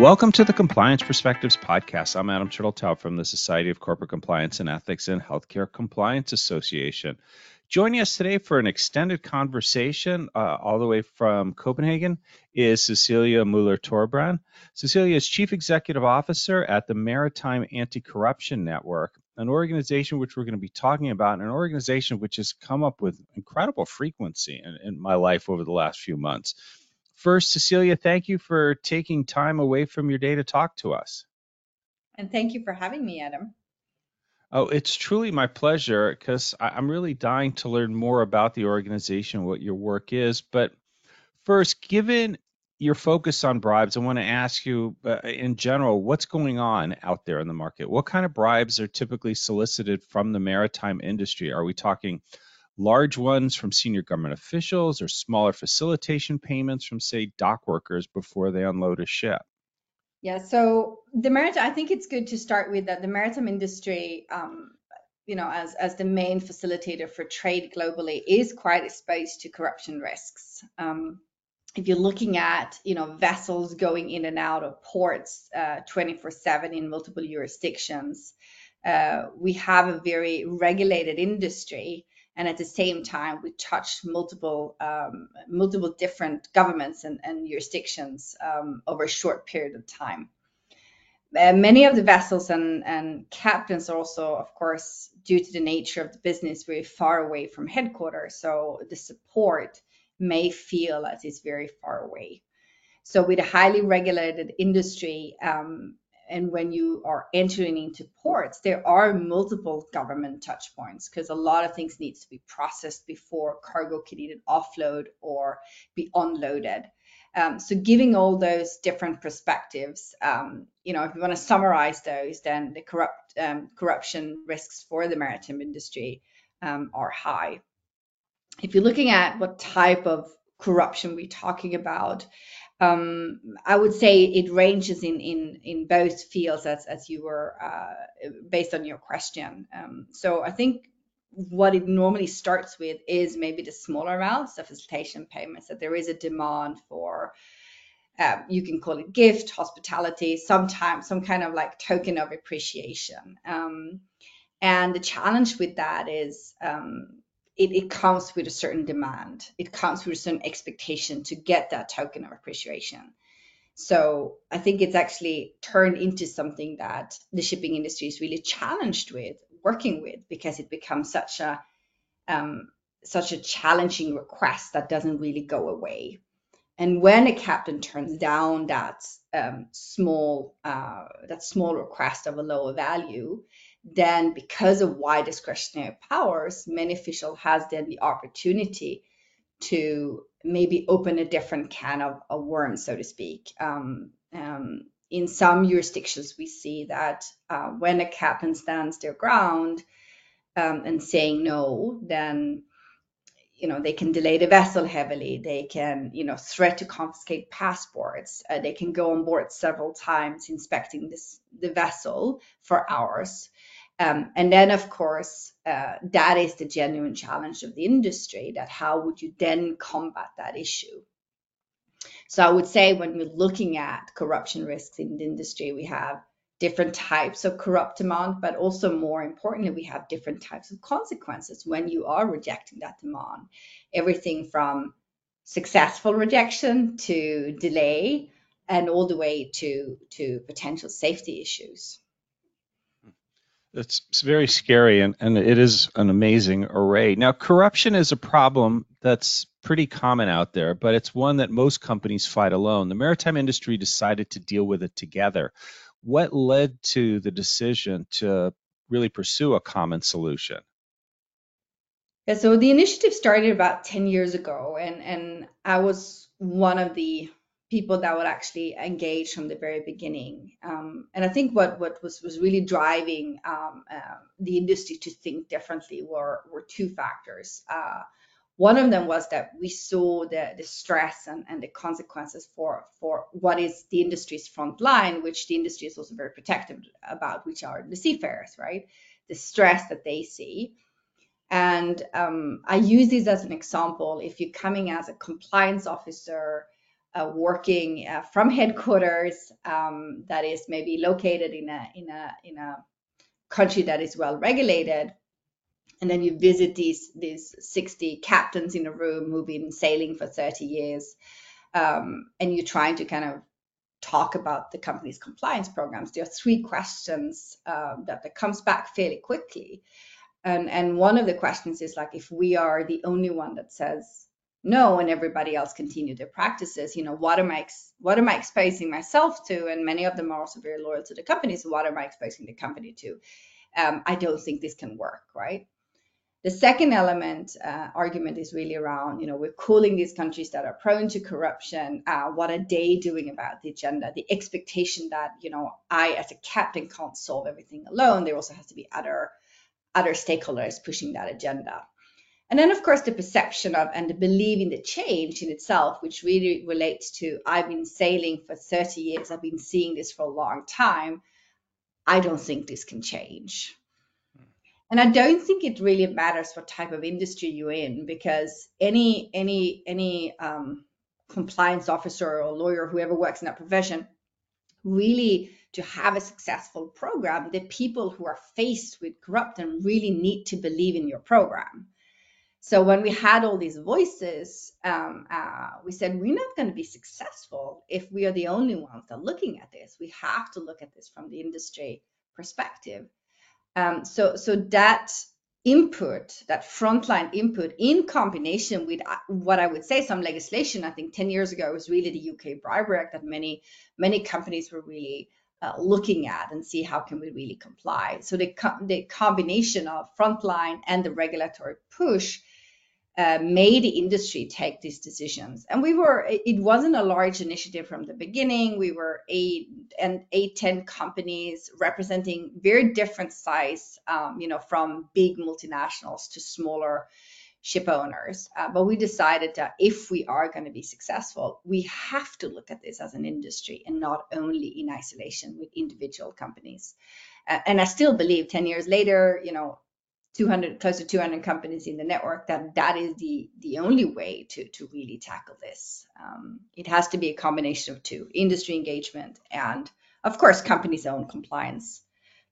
Welcome to the Compliance Perspectives podcast. I'm Adam Turteltaub from the Society of Corporate Compliance and Ethics and Healthcare Compliance Association. Joining us today for an extended conversation, uh, all the way from Copenhagen, is Cecilia Muller Torbrand. Cecilia is Chief Executive Officer at the Maritime Anti Corruption Network, an organization which we're going to be talking about, an organization which has come up with incredible frequency in, in my life over the last few months. First, Cecilia, thank you for taking time away from your day to talk to us. And thank you for having me, Adam. Oh, it's truly my pleasure because I'm really dying to learn more about the organization, what your work is. But first, given your focus on bribes, I want to ask you uh, in general, what's going on out there in the market? What kind of bribes are typically solicited from the maritime industry? Are we talking large ones from senior government officials or smaller facilitation payments from, say, dock workers before they unload a ship? Yeah, so the maritime, I think it's good to start with that the maritime industry, um, you know, as, as the main facilitator for trade globally, is quite exposed to corruption risks. Um, if you're looking at, you know, vessels going in and out of ports uh, 24/7 in multiple jurisdictions, uh, we have a very regulated industry and at the same time we touched multiple um, multiple different governments and, and jurisdictions um, over a short period of time. Uh, many of the vessels and, and captains are also, of course, due to the nature of the business, very far away from headquarters. So the support may feel as it's very far away. So with a highly regulated industry, um, and when you are entering into ports, there are multiple government touch points because a lot of things needs to be processed before cargo can either offload or be unloaded. Um, so giving all those different perspectives, um, you know, if you want to summarize those, then the corrupt um, corruption risks for the maritime industry um, are high. If you're looking at what type of corruption we're talking about, um, I would say it ranges in in in both fields as as you were uh, based on your question. Um, so I think what it normally starts with is maybe the smaller amounts, the facilitation payments, that there is a demand for. Uh, you can call it gift, hospitality, sometimes some kind of like token of appreciation. Um, and the challenge with that is um, it, it comes with a certain demand. It comes with a certain expectation to get that token of appreciation. So I think it's actually turned into something that the shipping industry is really challenged with working with because it becomes such a um, such a challenging request that doesn't really go away. And when a captain turns down that um, small uh, that small request of a lower value, then because of wide discretionary powers, many official has then the opportunity to maybe open a different can of a worm, so to speak. Um, um, in some jurisdictions, we see that uh, when a captain stands their ground um, and saying no, then you know they can delay the vessel heavily. They can you know threat to confiscate passports. Uh, they can go on board several times inspecting this the vessel for hours. Um, and then, of course, uh, that is the genuine challenge of the industry that how would you then combat that issue? So I would say when we're looking at corruption risks in the industry, we have different types of corrupt demand, but also more importantly, we have different types of consequences when you are rejecting that demand. Everything from successful rejection to delay and all the way to, to potential safety issues. It's very scary and, and it is an amazing array. Now, corruption is a problem that's pretty common out there, but it's one that most companies fight alone. The maritime industry decided to deal with it together. What led to the decision to really pursue a common solution? Yeah, so the initiative started about 10 years ago, and, and I was one of the people that would actually engage from the very beginning. Um, and I think what what was was really driving um, uh, the industry to think differently were were two factors. Uh, one of them was that we saw the, the stress and, and the consequences for, for what is the industry's front line, which the industry is also very protective about, which are the seafarers, right? The stress that they see. And um, I use this as an example. If you're coming as a compliance officer uh, working uh, from headquarters um, that is maybe located in a in a in a country that is well regulated. And then you visit these these 60 captains in a room who've been sailing for 30 years um, and you're trying to kind of talk about the company's compliance programs. There are three questions um, that, that comes back fairly quickly. And and one of the questions is like if we are the only one that says no and everybody else continue their practices you know what am i what am i exposing myself to and many of them are also very loyal to the company so what am i exposing the company to um, i don't think this can work right the second element uh, argument is really around, you know, we're calling these countries that are prone to corruption. Uh, what are they doing about the agenda? The expectation that, you know, I as a captain can't solve everything alone. There also has to be other other stakeholders pushing that agenda. And then, of course, the perception of and the belief in the change in itself, which really relates to I've been sailing for 30 years, I've been seeing this for a long time. I don't think this can change. And I don't think it really matters what type of industry you're in because any any any um, compliance officer or lawyer, whoever works in that profession, really to have a successful program, the people who are faced with corruption really need to believe in your program. So when we had all these voices, um, uh, we said we're not going to be successful if we are the only ones that are looking at this. We have to look at this from the industry perspective. Um, so, so that input, that frontline input, in combination with uh, what I would say some legislation, I think 10 years ago it was really the UK Bribery Act that many many companies were really uh, looking at and see how can we really comply. So the co- the combination of frontline and the regulatory push uh, made industry take these decisions. And we were, it wasn't a large initiative from the beginning. We were eight and eight, 10 companies representing very different size, um, you know, from big multinationals to smaller ship owners. Uh, but we decided that if we are going to be successful, we have to look at this as an industry and not only in isolation with individual companies. Uh, and I still believe 10 years later, you know, 200 close to 200 companies in the network that that is the the only way to to really tackle this. Um, it has to be a combination of two industry engagement and of course companies own compliance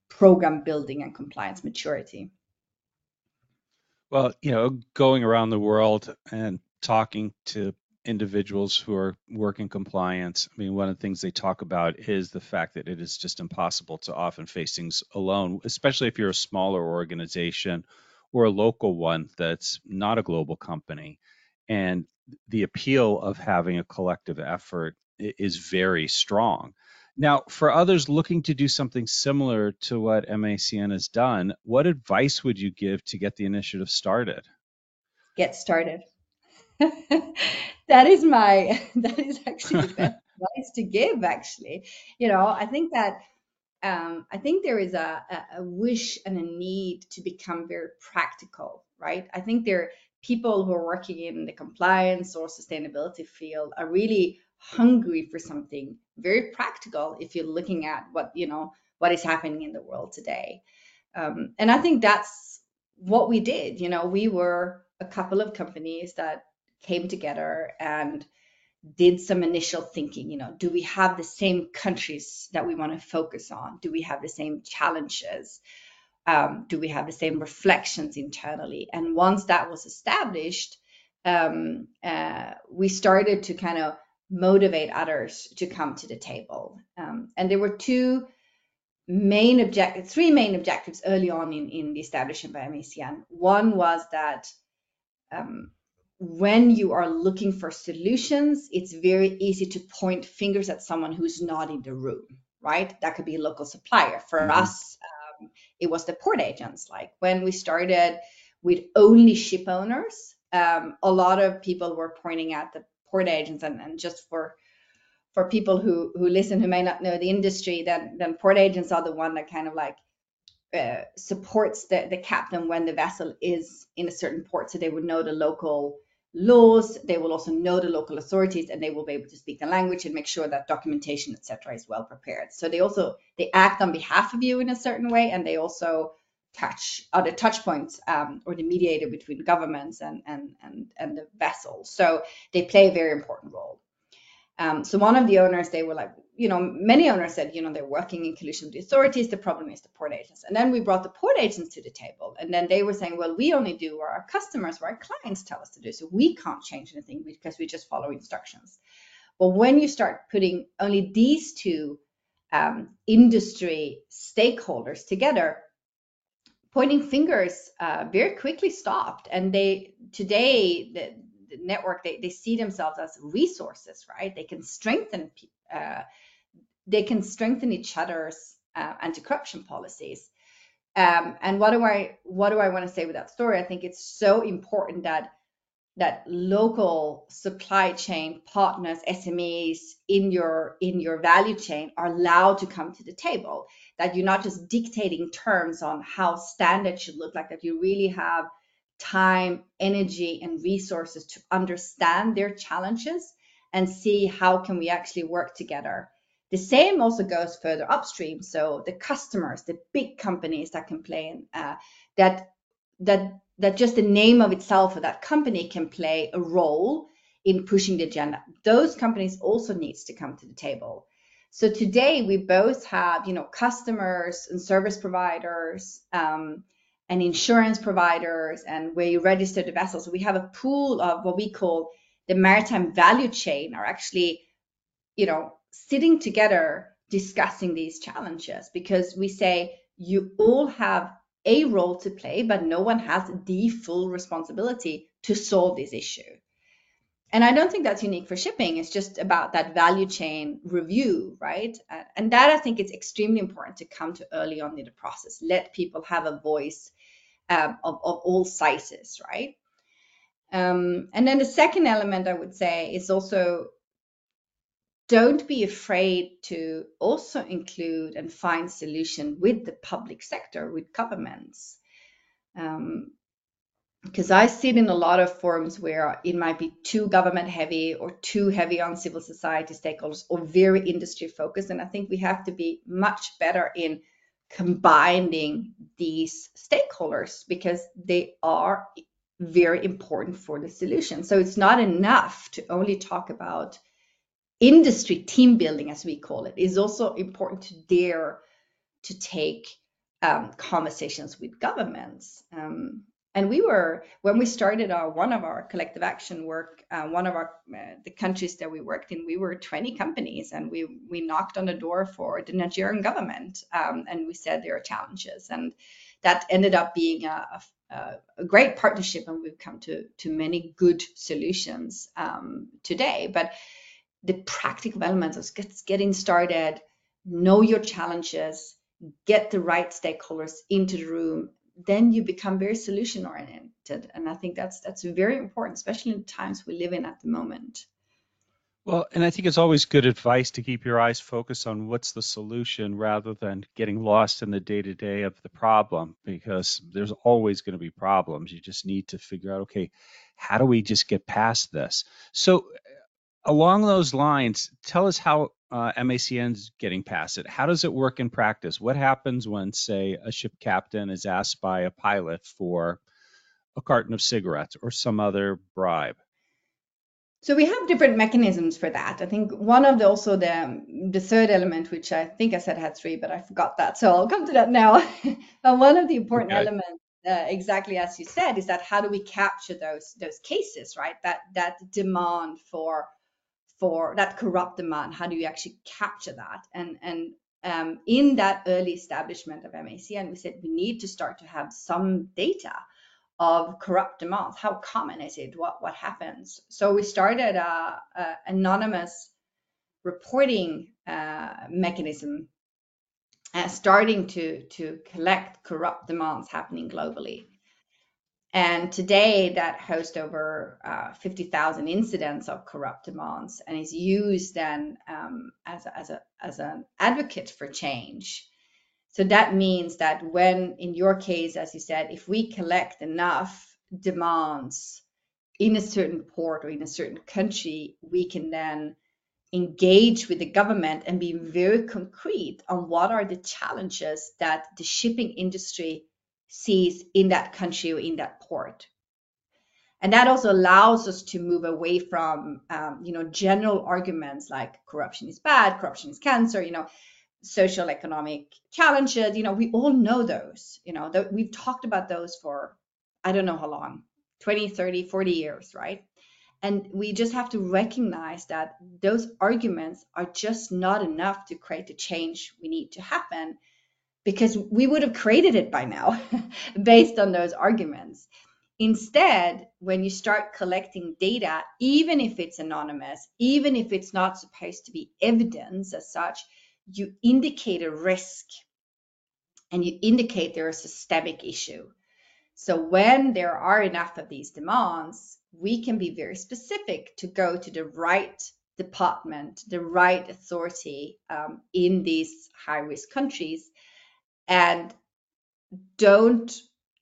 program building and compliance maturity. Well you know going around the world and talking to individuals who are working compliance, I mean, one of the things they talk about is the fact that it is just impossible to often face things alone, especially if you're a smaller organization or a local one that's not a global company. And the appeal of having a collective effort is very strong. Now, for others looking to do something similar to what MACN has done, what advice would you give to get the initiative started? Get started. that is my that is actually the best advice to give actually. You know i think that um, i think there is a, a, wish and a need to become very practical right? I think there are people who are working in the compliance or sustainability field are really hungry for something very practical if you're looking at what you know what is happening in the world today. Um, and i think that's what we did. You know we were a couple of companies that came together and did some initial thinking you know do we have the same countries that we want to focus on? Do we have the same challenges? Um, do we have the same reflections internally? And once that was established um, uh, we started to kind of motivate others to come to the table. Um, and there were two main objectives three main objectives early on in, in the establishment by MACN. one was that um, when you are looking for solutions, it's very easy to point fingers at someone who's not in the room, right? That could be a local supplier. For mm-hmm. us, um, it was the port agents. Like when we started with only ship owners, um, a lot of people were pointing at the port agents, and, and just for for people who who listen who may not know the industry, then then port agents are the one that kind of like uh, supports the, the captain when the vessel is in a certain port so they would know the local laws. They will also know the local authorities and they will be able to speak the language and make sure that documentation, etc., is well prepared. So they also they act on behalf of you in a certain way, and they also touch other touch points um, or the mediator between governments and and and and the vessel. So they play a very important role. Um, so one of the owners, they were like, you know, many owners said, you know, they're working in collusion with the authorities. The problem is the port agents. And then we brought the port agents to the table. And then they were saying, well, we only do what our customers, what our clients tell us to do. So we can't change anything because we just follow instructions. But when you start putting only these two um, industry stakeholders together, pointing fingers uh, very quickly stopped. And they today the, the, network they, they see themselves as resources, right? They can strengthen uh, they can strengthen each other's uh, anti-corruption policies. Um, and what do I what do I want to say with that story? I think it's so important that that local supply chain partners, SMEs in your in your value chain are allowed to come to the table. That you're not just dictating terms on how standards should look like. That you really have time, energy, and resources to understand their challenges and see how can we actually work together. The same also goes further upstream. So the customers, the big companies that can play in uh, that that that just the name of itself of that company can play a role in pushing the agenda. Those companies also needs to come to the table. So today we both have, you know, customers and service providers um, and insurance providers, and where you register the vessels. We have a pool of what we call the maritime value chain are actually, you know, sitting together discussing these challenges because we say you all have a role to play, but no one has the full responsibility to solve this issue. And I don't think that's unique for shipping. It's just about that value chain review, right? And that I think is extremely important to come to early on in the process. Let people have a voice um, of, of all sizes, right? Um, and then the second element I would say is also don't be afraid to also include and find solution with the public sector, with governments. Um, because I sit in a lot of forums where it might be too government heavy or too heavy on civil society stakeholders or very industry focused. And I think we have to be much better in combining these stakeholders because they are very important for the solution. So it's not enough to only talk about industry team building, as we call it. it, is also important to dare to take um, conversations with governments. Um, and we were when we started our one of our collective action work, uh, one of our uh, the countries that we worked in, we were 20 companies, and we we knocked on the door for the Nigerian government, um, and we said there are challenges, and that ended up being a, a, a great partnership, and we've come to to many good solutions um, today. But the practical elements of getting started, know your challenges, get the right stakeholders into the room, then you become very solution oriented. And I think that's that's very important, especially in times we live in at the moment. Well, and I think it's always good advice to keep your eyes focused on what's the solution rather than getting lost in the day to day of the problem because there's always going to be problems. You just need to figure out, okay, how do we just get past this? So, along those lines, tell us how uh, MACN's getting past it. How does it work in practice? What happens when, say, a ship captain is asked by a pilot for a carton of cigarettes or some other bribe? So we have different mechanisms for that. I think one of the also the the third element, which I think I said had three, but I forgot that, so I'll come to that now. but one of the important okay. elements, uh, exactly as you said, is that how do we capture those those cases, right? That that demand for for that corrupt demand how do you actually capture that? And and um, in that early establishment of MACN we said we need to start to have some data of corrupt demands. How common is it? What what happens? So we started a, a anonymous reporting uh, mechanism uh, starting to to collect corrupt demands happening globally and today that hosts over uh, 50,000 incidents of corrupt demands and is used then um, as, a, as, a, as an advocate for change. So that means that when, in your case, as you said, if we collect enough demands in a certain port or in a certain country, we can then engage with the government and be very concrete on what are the challenges that the shipping industry sees in that country or in that port. and that also allows us to move away from um, you know general arguments like corruption is bad corruption is cancer you know social economic challenges. You know we all know those you know that we've talked about those for i don't know how long 20 30 40 years right? And we just have to recognize that those arguments are just not enough to create the change we need to happen because we would have created it by now based on those arguments Instead, when you start collecting data, even if it's anonymous, even if it's not supposed to be evidence as such, you indicate a risk and you indicate there is a systemic issue. So when there are enough of these demands, we can be very specific to go to the right department, the right authority um, in these high risk countries and don't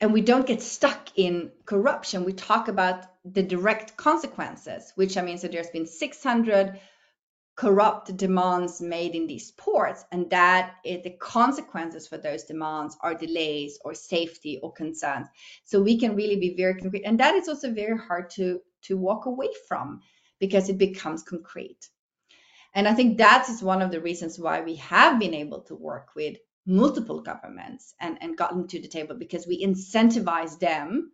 and we don't get stuck in corruption. We talk about the direct consequences, which I mean, so there's been 600 corrupt demands made in these ports, and that is, the consequences for those demands are delays or safety or concerns. So we can really be very concrete, and that is also very hard to to walk away from because it becomes concrete. And I think that is one of the reasons why we have been able to work with multiple governments and, and got them to the table because we incentivize them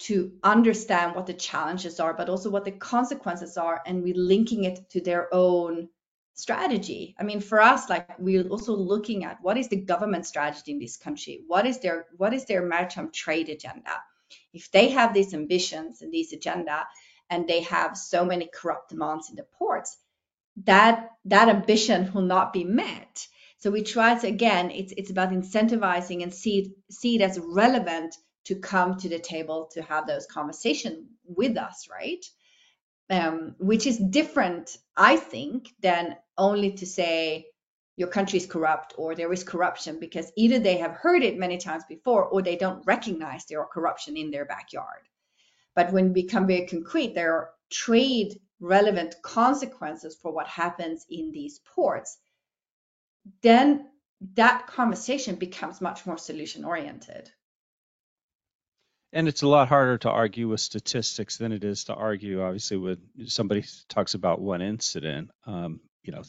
to understand what the challenges are, but also what the consequences are, and we're linking it to their own strategy. I mean, for us, like we're also looking at what is the government strategy in this country? What is their what is their maritime trade agenda? If they have these ambitions and these agenda, and they have so many corrupt demands in the ports, that that ambition will not be met. So we try to again, it's it's about incentivizing and see it, see it as relevant to come to the table to have those conversations with us, right? Um, which is different, I think, than only to say your country is corrupt or there is corruption because either they have heard it many times before or they don't recognize there are corruption in their backyard. But when we become very concrete, there are trade relevant consequences for what happens in these ports then that conversation becomes much more solution oriented. And it's a lot harder to argue with statistics than it is to argue, obviously, with somebody talks about one incident. Um, you know,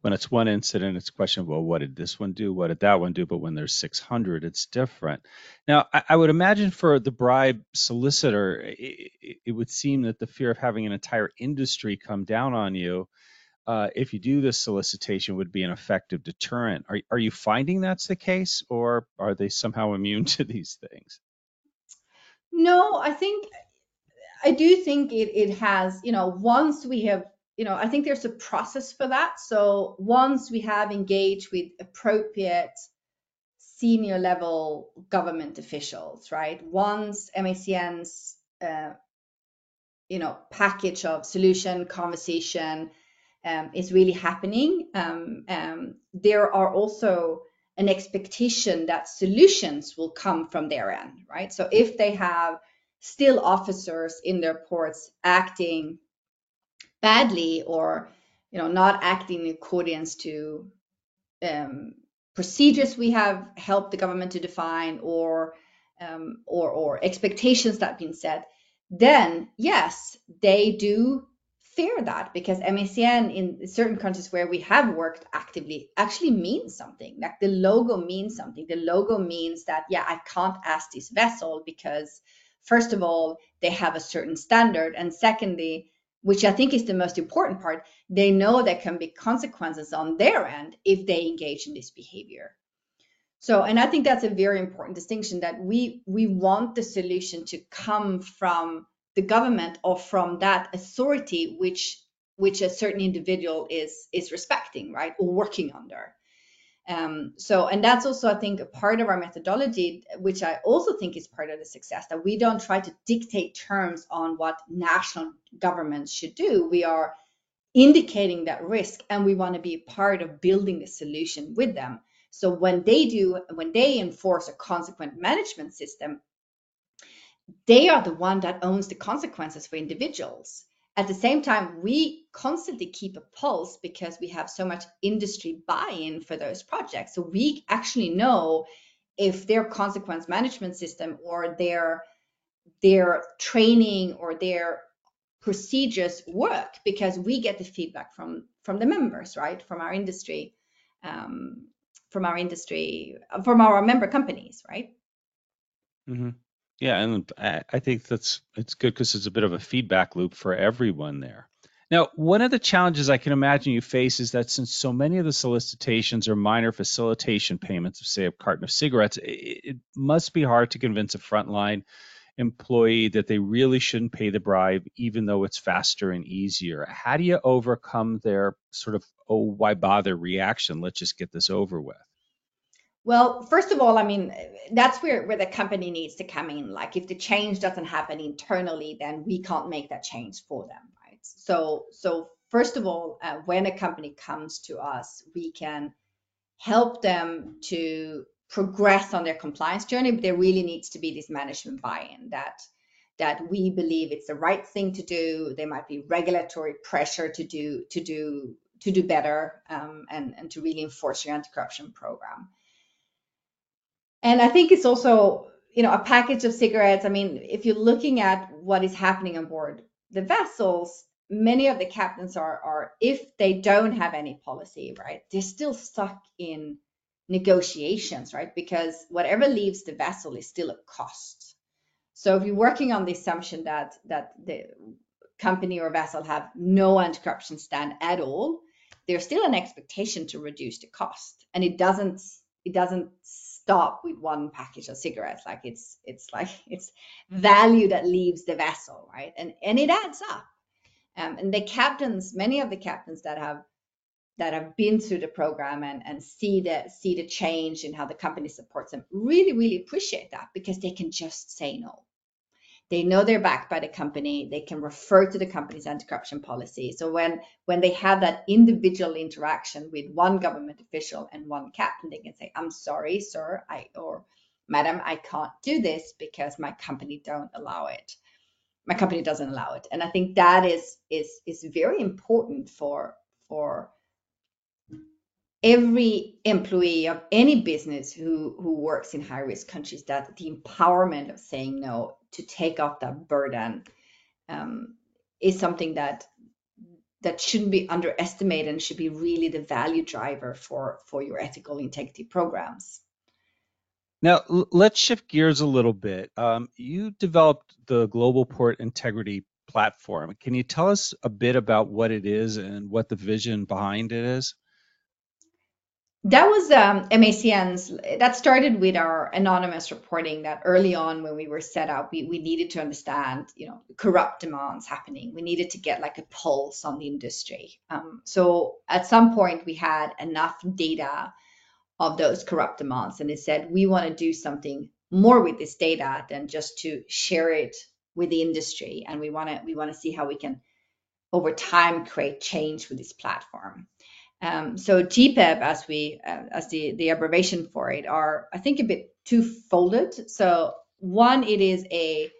when it's one incident, it's a question of, well, what did this one do? What did that one do? But when there's 600, it's different. Now, I, I would imagine for the bribe solicitor, it, it, would seem that the fear of having an entire industry come down on you uh, if you do this solicitation would be an effective deterrent. Are, are you finding that's the case or are they somehow immune to these things? No, I think, I do think it, it has, you know, once we have, you know, I think there's a process for that. So once we have engaged with appropriate senior level government officials, right? Once MACN's, uh, you know, package of solution, conversation, um, is really happening. Um, um, there are also an expectation that solutions will come from their end, right? So if they have still officers in their ports acting badly or you know not acting in accordance to um, procedures we have helped the government to define or um, or, or expectations that have been set, then yes, they do fear that because MACN in certain countries where we have worked actively actually means something. Like the logo means something. The logo means that, yeah, I can't ask this vessel because, first of all, they have a certain standard. And secondly, which I think is the most important part, they know there can be consequences on their end if they engage in this behavior. So, and I think that's a very important distinction that we we want the solution to come from the government or from that authority which which a certain individual is is respecting right or working under. Um, so and that's also i think a part of our methodology which i also think is part of the success that we don't try to dictate terms on what national governments should do. We are indicating that risk and we want to be a part of building the solution with them. So when they do when they enforce a consequent management system they are the one that owns the consequences for individuals. At the same time, we constantly keep a pulse because we have so much industry buy-in for those projects. So we actually know if their consequence management system or their their training or their procedures work because we get the feedback from from the members, right? From our industry, um, from our industry, from our member companies, right? Mm-hmm. Yeah, and I think that's it's good because it's a bit of a feedback loop for everyone there. Now, one of the challenges I can imagine you face is that since so many of the solicitations are minor facilitation payments of, say, a carton of cigarettes, it, it must be hard to convince a frontline employee that they really shouldn't pay the bribe, even though it's faster and easier. How do you overcome their sort of, oh, why bother reaction? Let's just get this over with. Well, first of all, I mean, that's where, where the company needs to come in. Like if the change doesn't happen internally, then we can't make that change for them, right? So, so first of all, uh, when a company comes to us, we can help them to progress on their compliance journey, but there really needs to be this management buy-in that that we believe it's the right thing to do. There might be regulatory pressure to do to do to do better um, and and to really enforce your anti-corruption program. And I think it's also you know a package of cigarettes. I mean, if you're looking at what is happening on board the vessels, many of the captains are are if they don't have any policy, right, they're still stuck in negotiations, right? Because whatever leaves the vessel is still a cost. So if you're working on the assumption that that the company or vessel have no anti-corruption stand at all, there's still an expectation to reduce the cost, and it doesn't it doesn't stop with one package of cigarettes. Like it's it's like it's value that leaves the vessel, right? And and it adds up. Um, and the captains, many of the captains that have that have been through the program and, and see the see the change in how the company supports them really really appreciate that because they can just say no they know they're backed by the company they can refer to the company's anti-corruption policy. So when when they have that individual interaction with one government official and one captain they can say i'm sorry sir i or madam i can't do this because my company don't allow it. My company doesn't allow it. And i think that is is is very important for for every employee of any business who who works in high risk countries that the empowerment of saying no to take off that burden um, is something that that shouldn't be underestimated and should be really the value driver for for your ethical integrity programs. Now let's shift gears a little bit. Um, you developed the global port integrity platform. Can you tell us a bit about what it is and what the vision behind it is that was um, MACN's. That started with our anonymous reporting. That early on, when we were set up, we, we needed to understand, you know, corrupt demands happening. We needed to get like a pulse on the industry. Um, so at some point, we had enough data of those corrupt demands, and it said we want to do something more with this data than just to share it with the industry, and we want to we want to see how we can over time create change with this platform. Um, so GPIP, as we uh, as the the abbreviation for it, are I think a bit two-folded. So one, it is a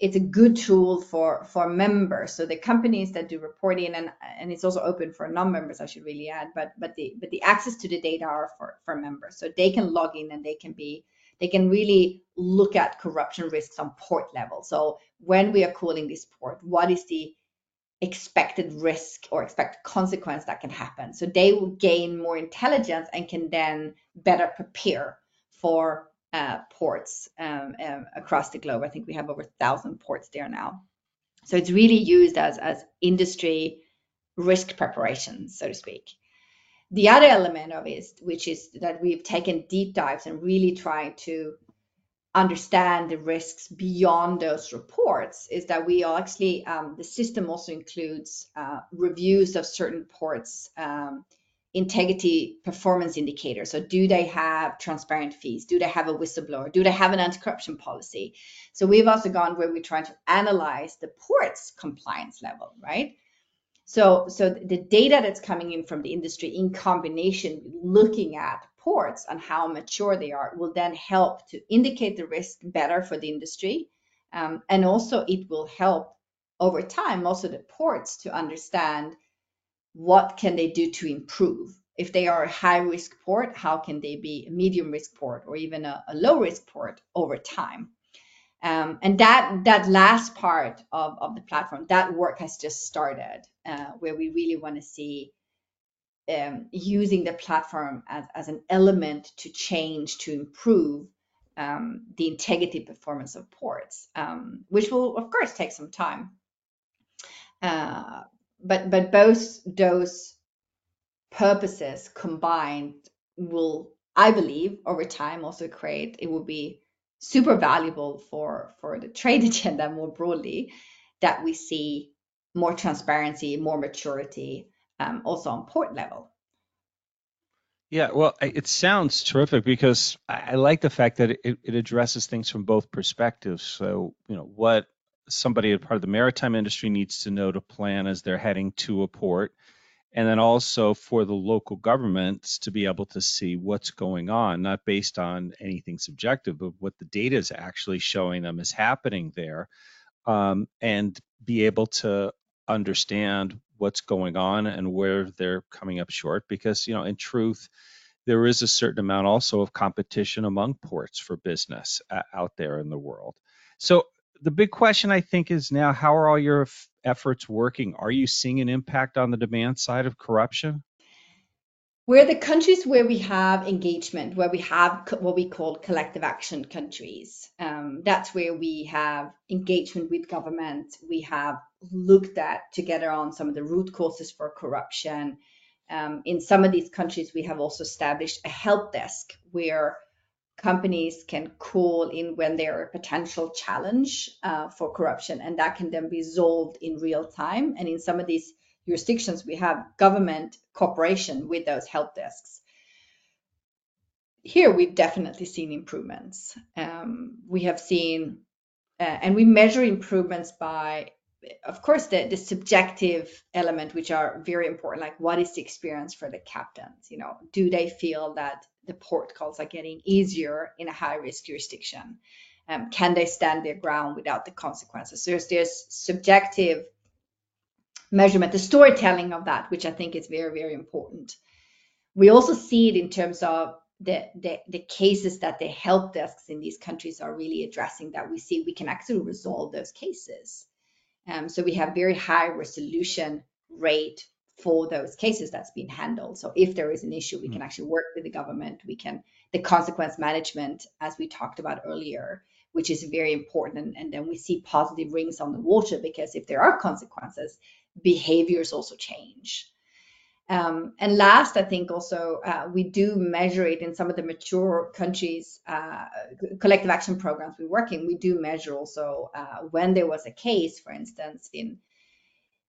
it's a good tool for for members. So the companies that do reporting and and it's also open for non-members. I should really add, but but the but the access to the data are for for members, so they can log in and they can be they can really look at corruption risks on port level. So when we are calling this port, what is the expected risk or expected consequence that can happen. So they will gain more intelligence and can then better prepare for uh, ports um, um, across the globe. I think we have over a thousand ports there now. So it's really used as, as industry risk preparation, so to speak. The other element of it, which is that we've taken deep dives and really trying to understand the risks beyond those reports is that we actually um, the system also includes uh, reviews of certain ports um, integrity performance indicators. So do they have transparent fees? Do they have a whistleblower? Do they have an anti-corruption policy? So we've also gone where we're trying to analyze the port's compliance level right? So so the data that's coming in from the industry in combination looking at ports and how mature they are will then help to indicate the risk better for the industry. Um, and also it will help over time also the ports to understand what can they do to improve. If they are a high risk port, how can they be a medium risk port or even a, a low risk port over time? Um, and that that last part of, of the platform, that work has just started, uh, where we really want to see um, using the platform as, as an element to change, to improve um, the integrity performance of ports, um, which will of course take some time. Uh, but but both those purposes combined will, I believe, over time also create it will be super valuable for for the trade agenda more broadly that we see more transparency, more maturity, um, also on port level. Yeah, well, it sounds terrific because I like the fact that it, it addresses things from both perspectives. So, you know, what somebody a part of the maritime industry needs to know to plan as they're heading to a port, and then also for the local governments to be able to see what's going on, not based on anything subjective, but what the data is actually showing them is happening there, um, and be able to understand what's going on and where they're coming up short. Because you know, in truth, there is a certain amount also of competition among ports for business uh, out there in the world. So the big question I think is now how are all your f- efforts working? Are you seeing an impact on the demand side of corruption? We're the countries where we have engagement, where we have what we call collective action countries. Um, that's where we have engagement with government. We have looked at together on some of the root causes for corruption. Um, in some of these countries, we have also established a help desk where companies can call in when there are a potential challenge uh, for corruption, and that can then be solved in real time. And in some of these jurisdictions, we have government cooperation with those help desks. Here, we've definitely seen improvements. Um, we have seen, uh, and we measure improvements by, of course, the, the subjective element, which are very important, like what is the experience for the captains? You know, do they feel that the port calls are getting easier in a high risk jurisdiction? Um, can they stand their ground without the consequences? There's this subjective measurement, the storytelling of that, which I think is very, very important. We also see it in terms of the, the, the cases that the help desks in these countries are really addressing that we see we can actually resolve those cases. Um, so we have very high resolution rate for those cases that's been handled. So if there is an issue, we can hmm. actually work with the government. We can the consequence management, as we talked about earlier, which is very important. And, and then we see positive rings on the water because if there are consequences, behaviors also change. Um, and last, I think also uh, we do measure it in some of the mature countries, uh, collective action programs we work in. We do measure also uh, when there was a case, for instance, in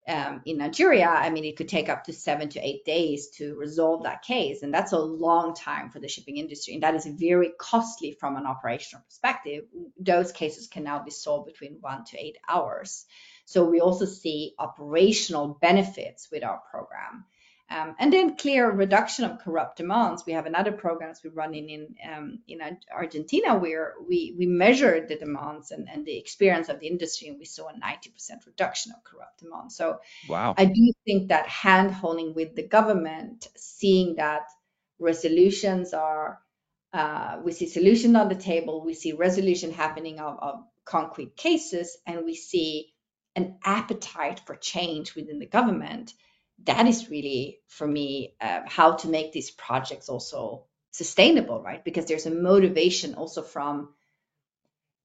um, in Nigeria, I mean, it could take up to seven to eight days to resolve that case. And that's a long time for the shipping industry. And that is very costly from an operational perspective. Those cases can now be solved between one to eight hours. So we also see operational benefits with our program. Um, and then clear reduction of corrupt demands. We have another program we're running in um, in Argentina where we we measured the demands and, and the experience of the industry, and we saw a 90% reduction of corrupt demands. So wow. I do think that hand holding with the government, seeing that resolutions are uh, we see solution on the table, we see resolution happening of, of concrete cases, and we see an appetite for change within the government that is really for me uh, how to make these projects also sustainable right? Because there's a motivation also from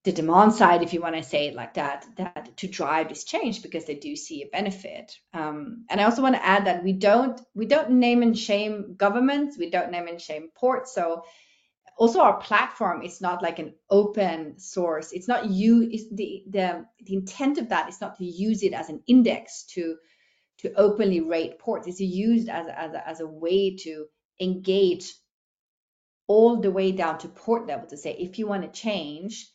the demand side if you want to say it like that that to drive this change because they do see a benefit. Um, and i also want to add that we don't we don't name and shame governments we don't name and shame ports. So also our platform is not like an open source it's not you it's the the the intent of that is not to use it as an index to to openly rate ports. It's used as, as, a, as a way to engage all the way down to port level to say, if you want to change,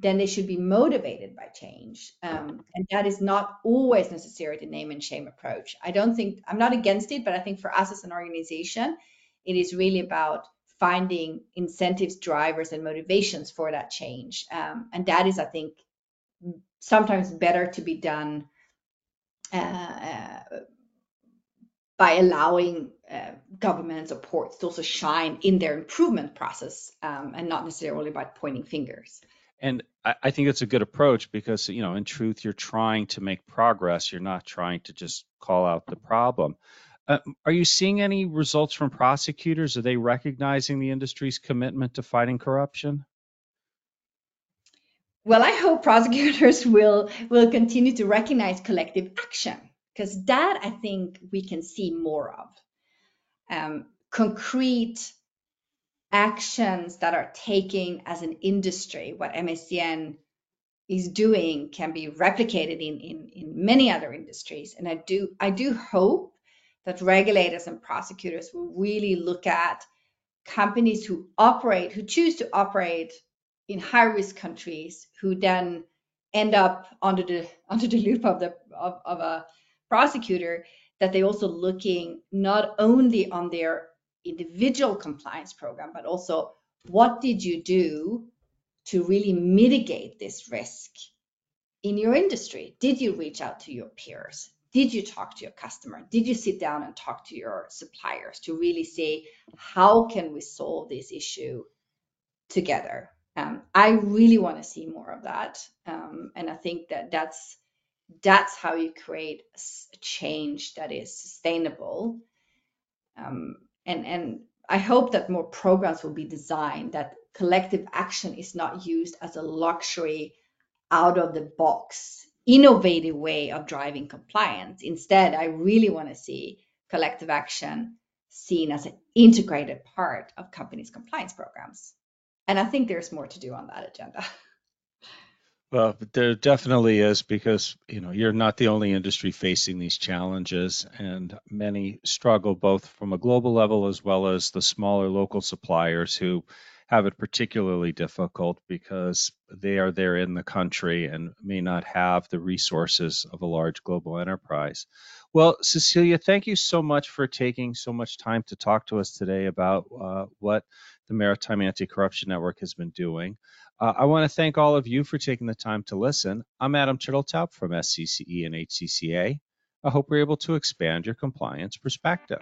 then they should be motivated by change. Um, and that is not always necessary the name and shame approach. I don't think, I'm not against it, but I think for us as an organization, it is really about finding incentives, drivers, and motivations for that change. Um, and that is, I think, sometimes better to be done uh, uh, by allowing uh, governments or ports to also shine in their improvement process um, and not necessarily by pointing fingers. And I, I think it's a good approach because, you know, in truth, you're trying to make progress. You're not trying to just call out the problem. Uh, are you seeing any results from prosecutors? Are they recognizing the industry's commitment to fighting corruption? Well, I hope prosecutors will will continue to recognize collective action because that I think we can see more of. Um, concrete actions that are taken as an industry, what MACN is doing can be replicated in, in, in many other industries. And I do I do hope that regulators and prosecutors will really look at companies who operate, who choose to operate in high risk countries, who then end up under the under the loop of the of, of a prosecutor, that they're also looking not only on their individual compliance program, but also what did you do to really mitigate this risk in your industry? Did you reach out to your peers? Did you talk to your customer? Did you sit down and talk to your suppliers to really say, how can we solve this issue together? Um, I really want to see more of that. Um, and I think that that's that's how you create a change that is sustainable. Um, and and I hope that more programs will be designed that collective action is not used as a luxury out of the box innovative way of driving compliance. Instead, I really want to see collective action seen as an integrated part of companies' compliance programs. And I think there's more to do on that agenda. Well, there definitely is because you know you're not the only industry facing these challenges, and many struggle both from a global level as well as the smaller local suppliers who have it particularly difficult because they are there in the country and may not have the resources of a large global enterprise. Well, Cecilia, thank you so much for taking so much time to talk to us today about uh, what the Maritime Anti Corruption Network has been doing. Uh, I want to thank all of you for taking the time to listen. I'm Adam Turteltaub from SCCE and HCCA. I hope we're able to expand your compliance perspective.